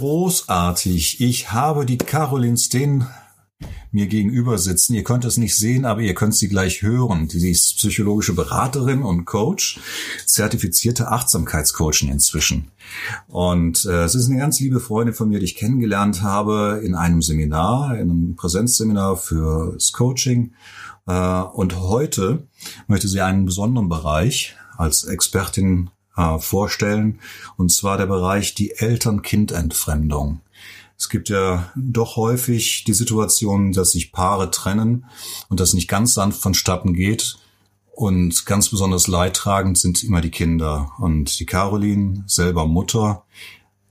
Großartig. Ich habe die Caroline Steen mir gegenüber sitzen. Ihr könnt es nicht sehen, aber ihr könnt sie gleich hören. Sie ist psychologische Beraterin und Coach, zertifizierte Achtsamkeitscoaching inzwischen. Und äh, es ist eine ganz liebe Freundin von mir, die ich kennengelernt habe in einem Seminar, in einem Präsenzseminar fürs Coaching. Äh, und heute möchte sie einen besonderen Bereich als Expertin äh, vorstellen, und zwar der Bereich die Eltern-Kind-Entfremdung. Es gibt ja doch häufig die Situation, dass sich Paare trennen und das nicht ganz sanft vonstatten geht. Und ganz besonders leidtragend sind immer die Kinder. Und die Caroline, selber Mutter,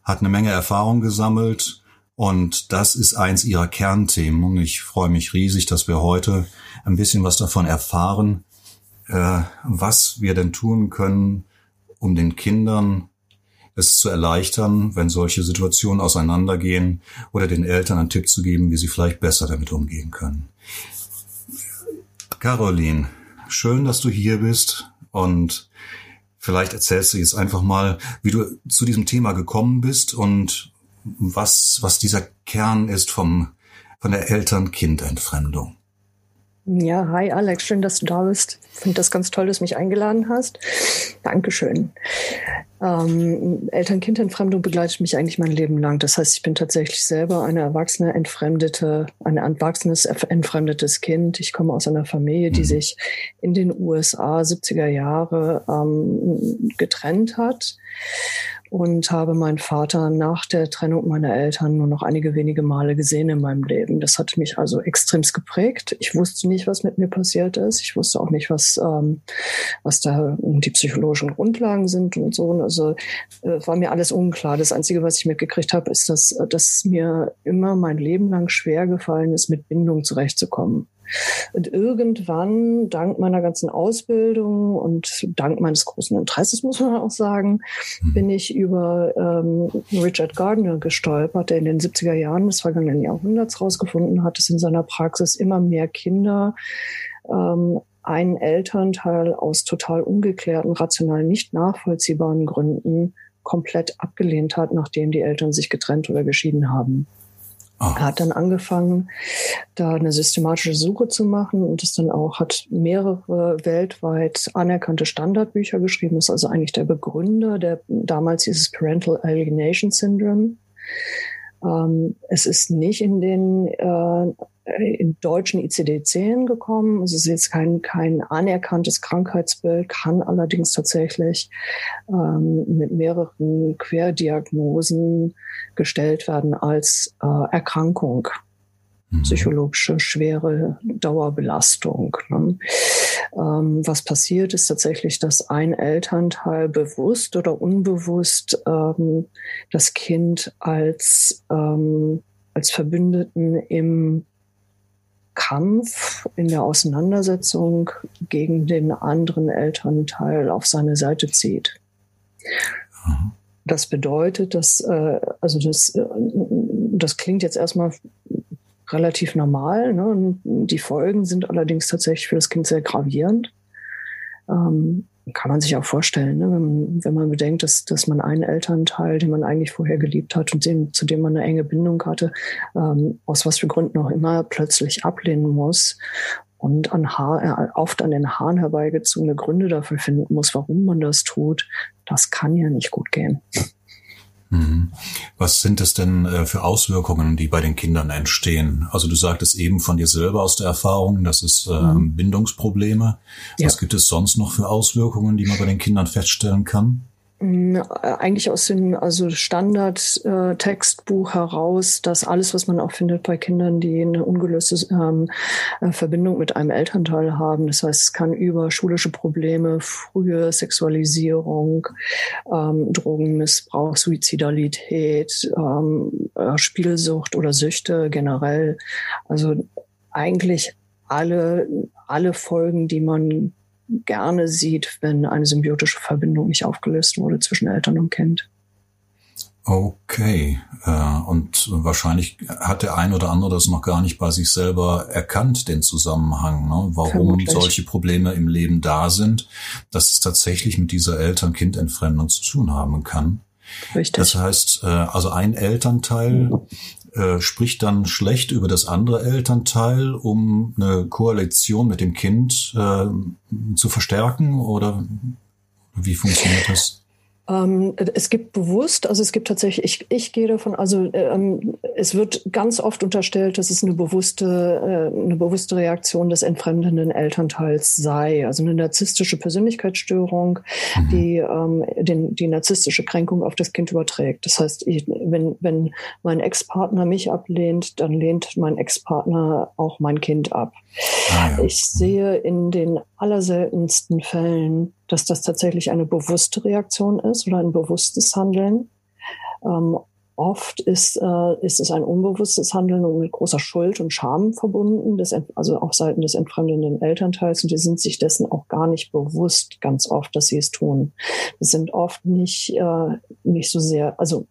hat eine Menge Erfahrung gesammelt. Und das ist eins ihrer Kernthemen. Und ich freue mich riesig, dass wir heute ein bisschen was davon erfahren, äh, was wir denn tun können, um den Kindern es zu erleichtern, wenn solche Situationen auseinandergehen oder den Eltern einen Tipp zu geben, wie sie vielleicht besser damit umgehen können. Caroline, schön, dass du hier bist und vielleicht erzählst du jetzt einfach mal, wie du zu diesem Thema gekommen bist und was, was dieser Kern ist vom, von der Eltern-Kind-Entfremdung. Ja, hi Alex, schön, dass du da bist. Ich finde das ganz toll, dass du mich eingeladen hast. Dankeschön. Ähm, Eltern-Kind-Entfremdung begleitet mich eigentlich mein Leben lang. Das heißt, ich bin tatsächlich selber eine erwachsene entfremdete, ein erwachsenes entfremdetes Kind. Ich komme aus einer Familie, die mhm. sich in den USA 70er Jahre ähm, getrennt hat und habe meinen Vater nach der Trennung meiner Eltern nur noch einige wenige Male gesehen in meinem Leben. Das hat mich also extremst geprägt. Ich wusste nicht, was mit mir passiert ist. Ich wusste auch nicht, was, ähm, was da die psychologischen Grundlagen sind und so. Also äh, war mir alles unklar. Das Einzige, was ich mitgekriegt habe, ist, dass, dass mir immer mein Leben lang schwer gefallen ist, mit Bindung zurechtzukommen. Und irgendwann, dank meiner ganzen Ausbildung und dank meines großen Interesses, muss man auch sagen, mhm. bin ich über ähm, Richard Gardner gestolpert, der in den 70er Jahren des vergangenen Jahrhunderts herausgefunden hat, dass in seiner Praxis immer mehr Kinder ähm, einen Elternteil aus total ungeklärten, rational nicht nachvollziehbaren Gründen komplett abgelehnt hat, nachdem die Eltern sich getrennt oder geschieden haben. Oh. Er hat dann angefangen, da eine systematische Suche zu machen und es dann auch hat mehrere weltweit anerkannte Standardbücher geschrieben, ist also eigentlich der Begründer der damals dieses Parental Alienation Syndrome. Ähm, es ist nicht in den äh, in deutschen ICD-10 gekommen. Es ist jetzt kein, kein anerkanntes Krankheitsbild, kann allerdings tatsächlich ähm, mit mehreren Querdiagnosen gestellt werden als äh, Erkrankung. Mhm. Psychologische schwere Dauerbelastung. Ne? Ähm, was passiert ist tatsächlich, dass ein Elternteil bewusst oder unbewusst ähm, das Kind als, ähm, als Verbündeten im Kampf, in der Auseinandersetzung gegen den anderen Elternteil auf seine Seite zieht. Das bedeutet, dass, äh, also das, äh, das klingt jetzt erstmal relativ normal. Ne? Die Folgen sind allerdings tatsächlich für das Kind sehr gravierend. Ähm, kann man sich auch vorstellen, ne? wenn, man, wenn man bedenkt, dass, dass man einen Elternteil, den man eigentlich vorher geliebt hat und den, zu dem man eine enge Bindung hatte, ähm, aus was für Gründen auch immer plötzlich ablehnen muss und an Haar, äh, oft an den Haaren herbeigezogene Gründe dafür finden muss, warum man das tut, das kann ja nicht gut gehen. Mhm. Was sind es denn äh, für Auswirkungen, die bei den Kindern entstehen? Also du sagtest eben von dir selber aus der Erfahrung, das ist äh, mhm. Bindungsprobleme. Was ja. gibt es sonst noch für Auswirkungen, die man bei den Kindern feststellen kann? Äh, eigentlich aus dem also Standard-Textbuch äh, heraus, dass alles, was man auch findet bei Kindern, die eine ungelöste ähm, äh, Verbindung mit einem Elternteil haben. Das heißt, es kann über schulische Probleme, frühe Sexualisierung, ähm, Drogenmissbrauch, Suizidalität, ähm, äh, Spielsucht oder Süchte generell. Also eigentlich alle, alle Folgen, die man gerne sieht, wenn eine symbiotische Verbindung nicht aufgelöst wurde zwischen Eltern und Kind. Okay, äh, und wahrscheinlich hat der ein oder andere das noch gar nicht bei sich selber erkannt, den Zusammenhang, ne? warum Vermutlich. solche Probleme im Leben da sind, dass es tatsächlich mit dieser Eltern-Kind-Entfremdung zu tun haben kann. Richtig. Das heißt, äh, also ein Elternteil äh, spricht dann schlecht über das andere Elternteil, um eine Koalition mit dem Kind äh, zu verstärken oder wie funktioniert das? Ähm, es gibt bewusst, also es gibt tatsächlich, ich, ich gehe davon, also ähm, es wird ganz oft unterstellt, dass es eine bewusste, äh, eine bewusste Reaktion des entfremdenden Elternteils sei, also eine narzisstische Persönlichkeitsstörung, mhm. die ähm, den, die narzisstische Kränkung auf das Kind überträgt. Das heißt, ich, wenn, wenn mein Ex-Partner mich ablehnt, dann lehnt mein Ex-Partner auch mein Kind ab. Ah, ja. Ich sehe in den allerseltensten Fällen, dass das tatsächlich eine bewusste Reaktion ist oder ein bewusstes Handeln. Ähm, oft ist, äh, ist es ein unbewusstes Handeln und mit großer Schuld und Scham verbunden, des, also auf Seiten des entfremdenden Elternteils. Und die sind sich dessen auch gar nicht bewusst, ganz oft, dass sie es tun. Das sind oft nicht, äh, nicht so sehr, also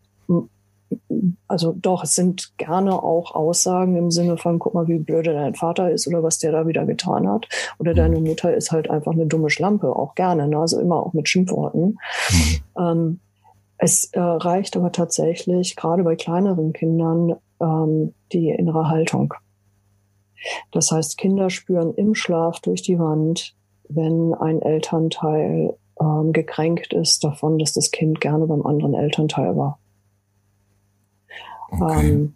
also doch, es sind gerne auch Aussagen im Sinne von, guck mal, wie blöde dein Vater ist oder was der da wieder getan hat. Oder deine Mutter ist halt einfach eine dumme Schlampe, auch gerne, ne? also immer auch mit Schimpfworten. Mhm. Ähm, es äh, reicht aber tatsächlich, gerade bei kleineren Kindern, ähm, die innere Haltung. Das heißt, Kinder spüren im Schlaf durch die Wand, wenn ein Elternteil ähm, gekränkt ist davon, dass das Kind gerne beim anderen Elternteil war. Okay. Ähm,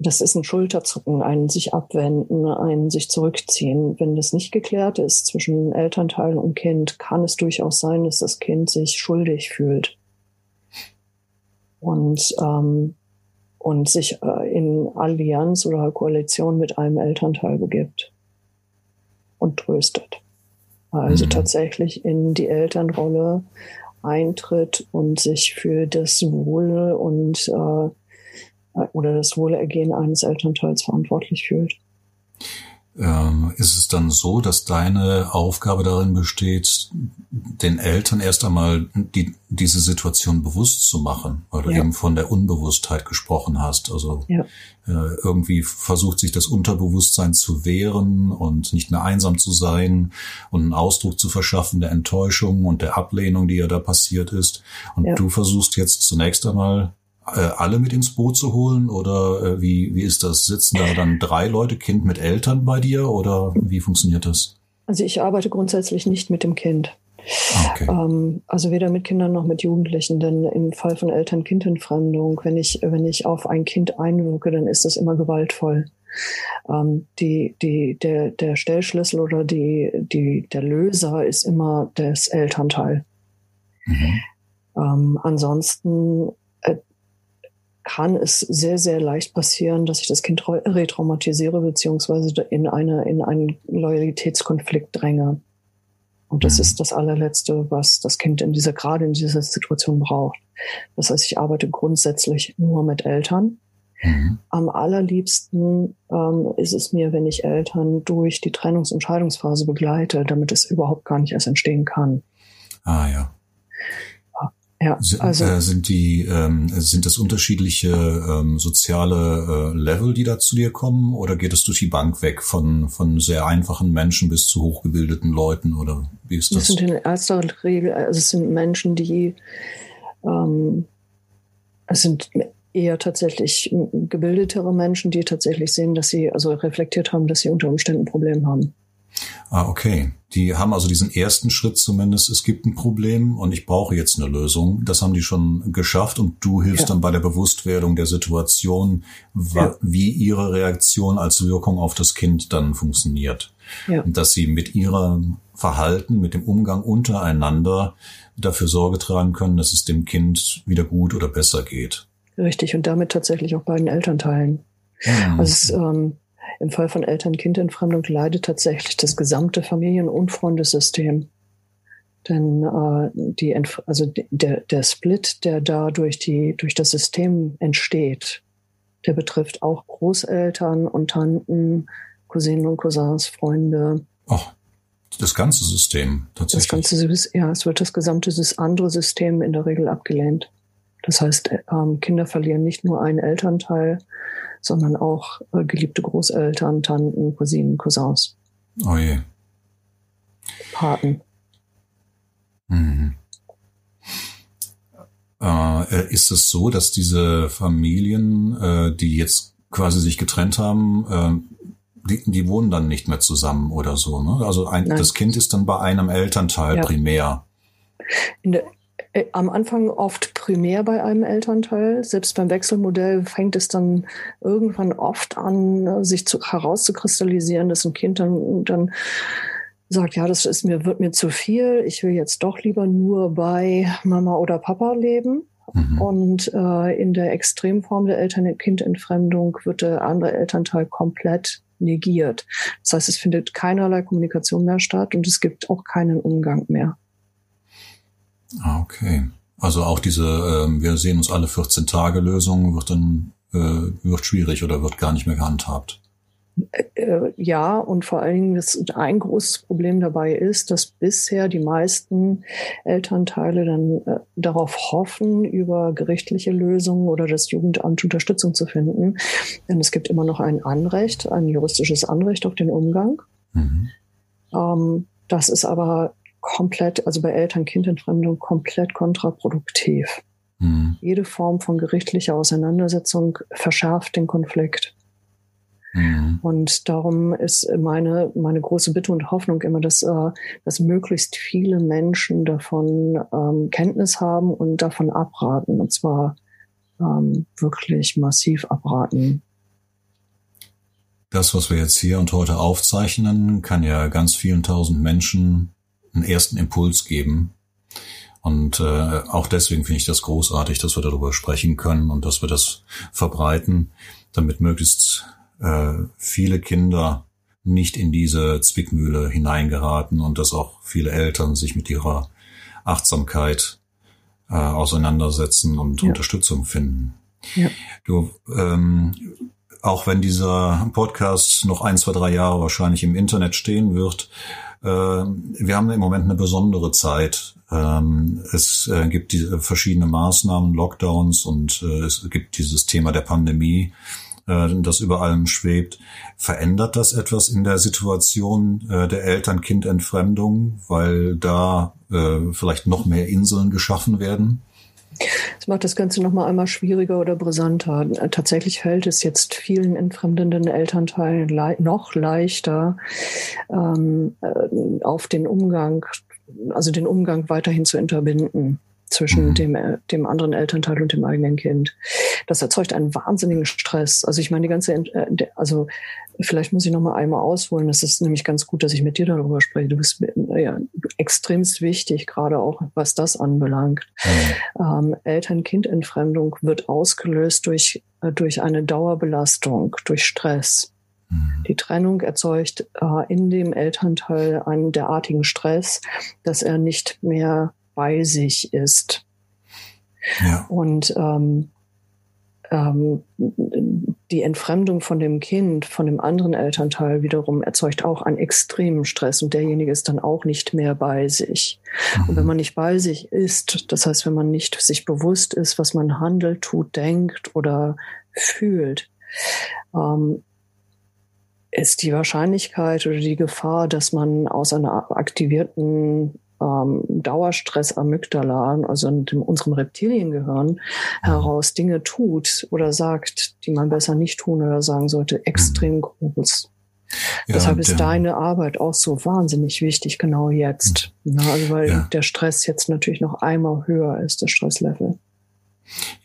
das ist ein Schulterzucken, ein sich abwenden, ein sich zurückziehen. Wenn das nicht geklärt ist zwischen Elternteil und Kind, kann es durchaus sein, dass das Kind sich schuldig fühlt und ähm, und sich äh, in Allianz oder Koalition mit einem Elternteil begibt und tröstet. Also mhm. tatsächlich in die Elternrolle eintritt und sich für das Wohl und äh, oder das Wohlergehen eines Elternteils verantwortlich fühlt. Ähm, ist es dann so, dass deine Aufgabe darin besteht, den Eltern erst einmal die, diese Situation bewusst zu machen, weil du ja. eben von der Unbewusstheit gesprochen hast. Also ja. äh, irgendwie versucht sich das Unterbewusstsein zu wehren und nicht mehr einsam zu sein und einen Ausdruck zu verschaffen der Enttäuschung und der Ablehnung, die ja da passiert ist. Und ja. du versuchst jetzt zunächst einmal äh, alle mit ins Boot zu holen oder äh, wie, wie ist das? Sitzen da dann drei Leute, Kind mit Eltern bei dir oder wie funktioniert das? Also ich arbeite grundsätzlich nicht mit dem Kind. Ah, okay. Ähm, also weder mit Kindern noch mit Jugendlichen, denn im Fall von Eltern-Kind-Entfremdung, wenn ich, wenn ich auf ein Kind einwirke, dann ist das immer gewaltvoll. Ähm, die, die, der, der Stellschlüssel oder die, die, der Löser ist immer das Elternteil. Mhm. Ähm, ansonsten kann es sehr, sehr leicht passieren, dass ich das Kind retraumatisiere beziehungsweise in, eine, in einen Loyalitätskonflikt dränge. Und das mhm. ist das allerletzte, was das Kind in dieser, gerade in dieser Situation braucht. Das heißt, ich arbeite grundsätzlich nur mit Eltern. Mhm. Am allerliebsten ähm, ist es mir, wenn ich Eltern durch die Trennungs- und Scheidungsphase begleite, damit es überhaupt gar nicht erst entstehen kann. Ah ja. Ja, also äh, sind die ähm, sind das unterschiedliche ähm, soziale äh, Level, die da zu dir kommen, oder geht es durch die Bank weg von von sehr einfachen Menschen bis zu hochgebildeten Leuten oder wie ist das? Das sind in erster Regel, also es sind Menschen, die ähm, es sind eher tatsächlich gebildetere Menschen, die tatsächlich sehen, dass sie also reflektiert haben, dass sie unter Umständen ein Problem haben. Ah, okay. Die haben also diesen ersten Schritt zumindest, es gibt ein Problem und ich brauche jetzt eine Lösung. Das haben die schon geschafft und du hilfst ja. dann bei der Bewusstwerdung der Situation, ja. wie ihre Reaktion als Wirkung auf das Kind dann funktioniert. Ja. Und dass sie mit ihrem Verhalten, mit dem Umgang untereinander dafür Sorge tragen können, dass es dem Kind wieder gut oder besser geht. Richtig, und damit tatsächlich auch beiden Elternteilen. Mhm. Also es, ähm, im Fall von Eltern-Kind-Entfremdung leidet tatsächlich das gesamte Familien- und Freundesystem. Denn äh, die, also der, der Split, der da durch, die, durch das System entsteht, der betrifft auch Großeltern und Tanten, Cousinen und Cousins, Freunde. Ach, das ganze System tatsächlich. Das ganze, ja, es wird das gesamte das andere System in der Regel abgelehnt. Das heißt, ähm, Kinder verlieren nicht nur einen Elternteil, sondern auch äh, geliebte Großeltern, Tanten, Cousinen, Cousins. Oh je. Paten. Mhm. Äh, ist es so, dass diese Familien, äh, die jetzt quasi sich getrennt haben, äh, die, die wohnen dann nicht mehr zusammen oder so, ne? Also ein, das Kind ist dann bei einem Elternteil ja. primär. Der, äh, am Anfang oft primär bei einem Elternteil. Selbst beim Wechselmodell fängt es dann irgendwann oft an, sich zu, herauszukristallisieren, dass ein Kind dann, dann sagt, ja, das ist mir, wird mir zu viel. Ich will jetzt doch lieber nur bei Mama oder Papa leben. Mhm. Und äh, in der Extremform der Eltern-Kind-Entfremdung wird der andere Elternteil komplett negiert. Das heißt, es findet keinerlei Kommunikation mehr statt und es gibt auch keinen Umgang mehr. Ah, okay. Also auch diese, äh, wir sehen uns alle 14 Tage Lösung wird dann äh, wird schwierig oder wird gar nicht mehr gehandhabt. Äh, ja, und vor allen Dingen das, ein großes Problem dabei ist, dass bisher die meisten Elternteile dann äh, darauf hoffen, über gerichtliche Lösungen oder das Jugendamt Unterstützung zu finden. Denn es gibt immer noch ein Anrecht, ein juristisches Anrecht auf den Umgang. Mhm. Ähm, das ist aber komplett, also bei Eltern-Kind-Entfremdung komplett kontraproduktiv. Mhm. Jede Form von gerichtlicher Auseinandersetzung verschärft den Konflikt. Mhm. Und darum ist meine, meine große Bitte und Hoffnung immer, dass, äh, dass möglichst viele Menschen davon ähm, Kenntnis haben und davon abraten. Und zwar ähm, wirklich massiv abraten. Das, was wir jetzt hier und heute aufzeichnen, kann ja ganz vielen tausend Menschen einen ersten Impuls geben. Und äh, auch deswegen finde ich das großartig, dass wir darüber sprechen können und dass wir das verbreiten, damit möglichst äh, viele Kinder nicht in diese Zwickmühle hineingeraten und dass auch viele Eltern sich mit ihrer Achtsamkeit äh, auseinandersetzen und ja. Unterstützung finden. Ja. Du, ähm, auch wenn dieser Podcast noch ein, zwei, drei Jahre wahrscheinlich im Internet stehen wird, wir haben im Moment eine besondere Zeit. Ähm, es äh, gibt die verschiedene Maßnahmen, Lockdowns und äh, es gibt dieses Thema der Pandemie das über allem schwebt. Verändert das etwas in der Situation der Eltern-Kind-Entfremdung, weil da vielleicht noch mehr Inseln geschaffen werden? Das macht das Ganze nochmal einmal schwieriger oder brisanter. Tatsächlich fällt es jetzt vielen entfremdenden Elternteilen le noch leichter, ähm, äh, auf den Umgang, also den Umgang weiterhin zu unterbinden zwischen mhm. dem, dem anderen Elternteil und dem eigenen Kind. Das erzeugt einen wahnsinnigen Stress. Also ich meine, die ganze, äh, also vielleicht muss ich noch mal einmal ausholen. Das ist nämlich ganz gut, dass ich mit dir darüber spreche. Du bist ja, extremst wichtig, gerade auch was das anbelangt. Mhm. Ähm, Eltern-Kind-Entfremdung wird ausgelöst durch, äh, durch eine Dauerbelastung, durch Stress. Mhm. Die Trennung erzeugt äh, in dem Elternteil einen derartigen Stress, dass er nicht mehr bei sich ist. Ja. Und ähm, ähm, die Entfremdung von dem Kind, von dem anderen Elternteil wiederum erzeugt auch einen extremen Stress und derjenige ist dann auch nicht mehr bei sich. Mhm. Und wenn mhm. man nicht bei sich ist, das heißt, wenn man nicht sich bewusst ist, was man handelt, tut, denkt oder fühlt, ähm, ist die Wahrscheinlichkeit oder die Gefahr, dass man aus einer aktivierten ähm, Dauerstress Amygdala, also in unserem Reptiliengehirn, mhm. heraus Dinge tut oder sagt, die man besser nicht tun oder sagen sollte, extrem mhm. groß. Ja, Deshalb ist deine Arbeit auch so wahnsinnig wichtig, genau jetzt. Mhm. Ja, also weil ja. der Stress jetzt natürlich noch einmal höher ist, das Stresslevel.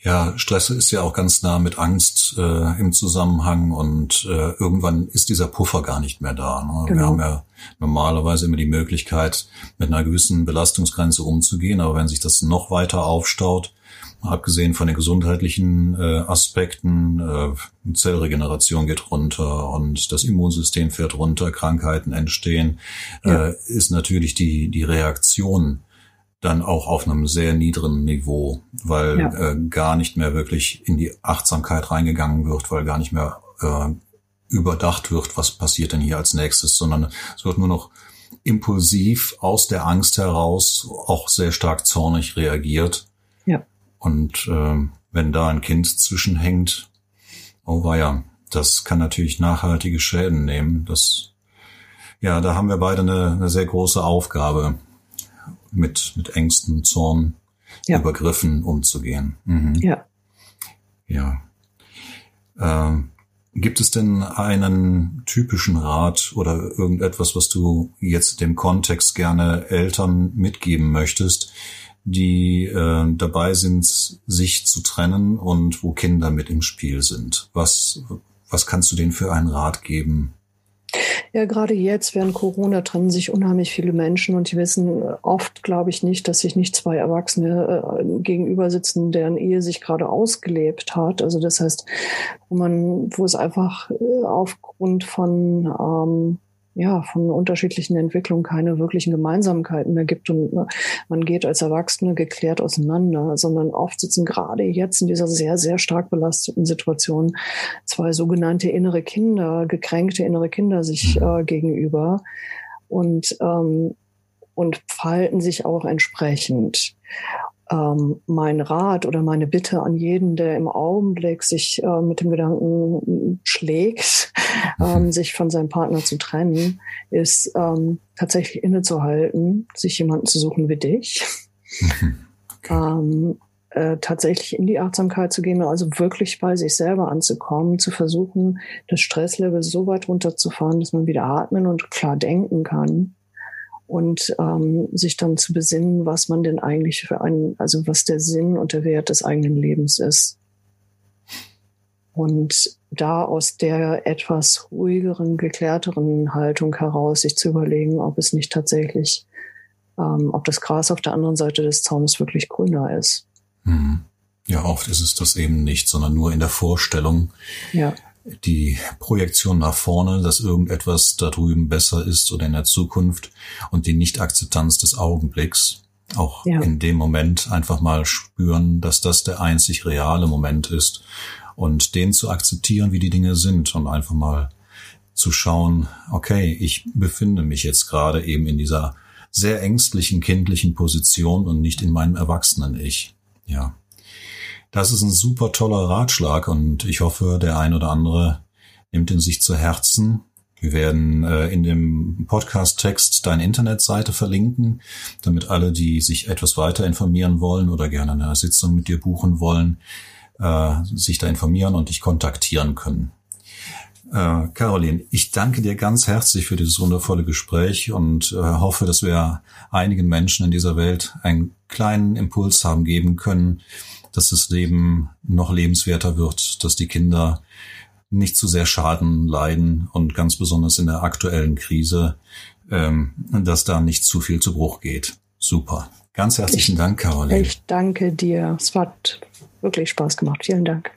Ja, Stress ist ja auch ganz nah mit Angst äh, im Zusammenhang und äh, irgendwann ist dieser Puffer gar nicht mehr da. Ne? Genau. Wir haben ja normalerweise immer die Möglichkeit, mit einer gewissen Belastungsgrenze umzugehen, aber wenn sich das noch weiter aufstaut, abgesehen von den gesundheitlichen äh, Aspekten, äh, Zellregeneration geht runter und das Immunsystem fährt runter, Krankheiten entstehen, ja. äh, ist natürlich die, die Reaktion dann auch auf einem sehr niedrigen Niveau, weil ja. äh, gar nicht mehr wirklich in die Achtsamkeit reingegangen wird, weil gar nicht mehr äh, überdacht wird, was passiert denn hier als nächstes, sondern es wird nur noch impulsiv aus der Angst heraus auch sehr stark zornig reagiert. Ja. Und äh, wenn da ein Kind zwischenhängt, oh weia, das kann natürlich nachhaltige Schäden nehmen. Das, ja, da haben wir beide eine, eine sehr große Aufgabe mit, mit Ängsten, Zorn ja. Übergriffen umzugehen. Mhm. Ja. Ja. Ähm, gibt es denn einen typischen Rat oder irgendetwas, was du jetzt dem Kontext gerne Eltern mitgeben möchtest, die äh, dabei sind, sich zu trennen und wo Kinder mit im Spiel sind? Was, was kannst du denen für einen Rat geben? Ja, gerade jetzt während Corona trennen sich unheimlich viele Menschen und die wissen oft, glaube ich, nicht, dass sich nicht zwei Erwachsene äh, gegenüber sitzen, deren Ehe sich gerade ausgelebt hat. Also das heißt, wo man, wo es einfach äh, aufgrund von ähm, ja, von unterschiedlichen Entwicklungen keine wirklichen Gemeinsamkeiten mehr gibt und ne, man geht als Erwachsene geklärt auseinander, sondern oft sitzen gerade jetzt in dieser sehr, sehr stark belasteten Situation zwei sogenannte innere Kinder, gekränkte innere Kinder sich mhm. äh, gegenüber und, ähm, und verhalten sich auch entsprechend ähm, mein Rat oder meine Bitte an jeden, der im Augenblick sich äh, mit dem Gedanken schlägt, ähm, sich von seinem Partner zu trennen, ist ähm, tatsächlich innezuhalten, sich jemanden zu suchen wie dich. Okay. Ähm, äh, tatsächlich in die Achtsamkeit zu gehen, also wirklich bei sich selber anzukommen, zu versuchen, das Stresslevel so weit runterzufahren, dass man wieder atmen und klar denken kann und ähm, sich dann zu besinnen, was man denn eigentlich für einen, also was der Sinn und der Wert des eigenen Lebens ist. Und da aus der etwas ruhigeren, geklärteren Haltung heraus sich zu überlegen, ob es nicht tatsächlich, ähm, ob das Gras auf der anderen Seite des Zaunes wirklich grüner ist. Mhm. Ja, oft ist es das eben nicht, sondern nur in der Vorstellung. Ja die Projektion nach vorne, dass irgendetwas da drüben besser ist oder in der Zukunft und die Nicht-Akzeptanz des Augenblicks. Auch ja. in dem Moment einfach mal spüren, dass das der einzig reale Moment ist und den zu akzeptieren, wie die Dinge sind und einfach mal zu schauen, okay, ich befinde mich jetzt gerade eben in dieser sehr ängstlichen kindlichen Position und nicht in meinem erwachsenen Ich. Ja. Das ist ein super toller Ratschlag und ich hoffe, der ein oder andere nimmt ihn sich zu Herzen. Wir werden äh, in dem Podcast-Text deine Internetseite verlinken, damit alle, die sich etwas weiter informieren wollen oder gerne eine Sitzung mit dir buchen wollen, äh, sich da informieren und dich kontaktieren können. Äh, Caroline, ich danke dir ganz herzlich für dieses wundervolle Gespräch und äh, hoffe, dass wir einigen Menschen in dieser Welt einen kleinen Impuls haben geben können, dass das Leben noch lebenswerter wird, dass die Kinder nicht zu sehr Schaden leiden und ganz besonders in der aktuellen Krise, ähm, dass da nicht zu viel zu Bruch geht. Super. Ganz herzlichen ich, Dank, Caroline. Ich danke dir. Es hat wirklich Spaß gemacht. Vielen Dank.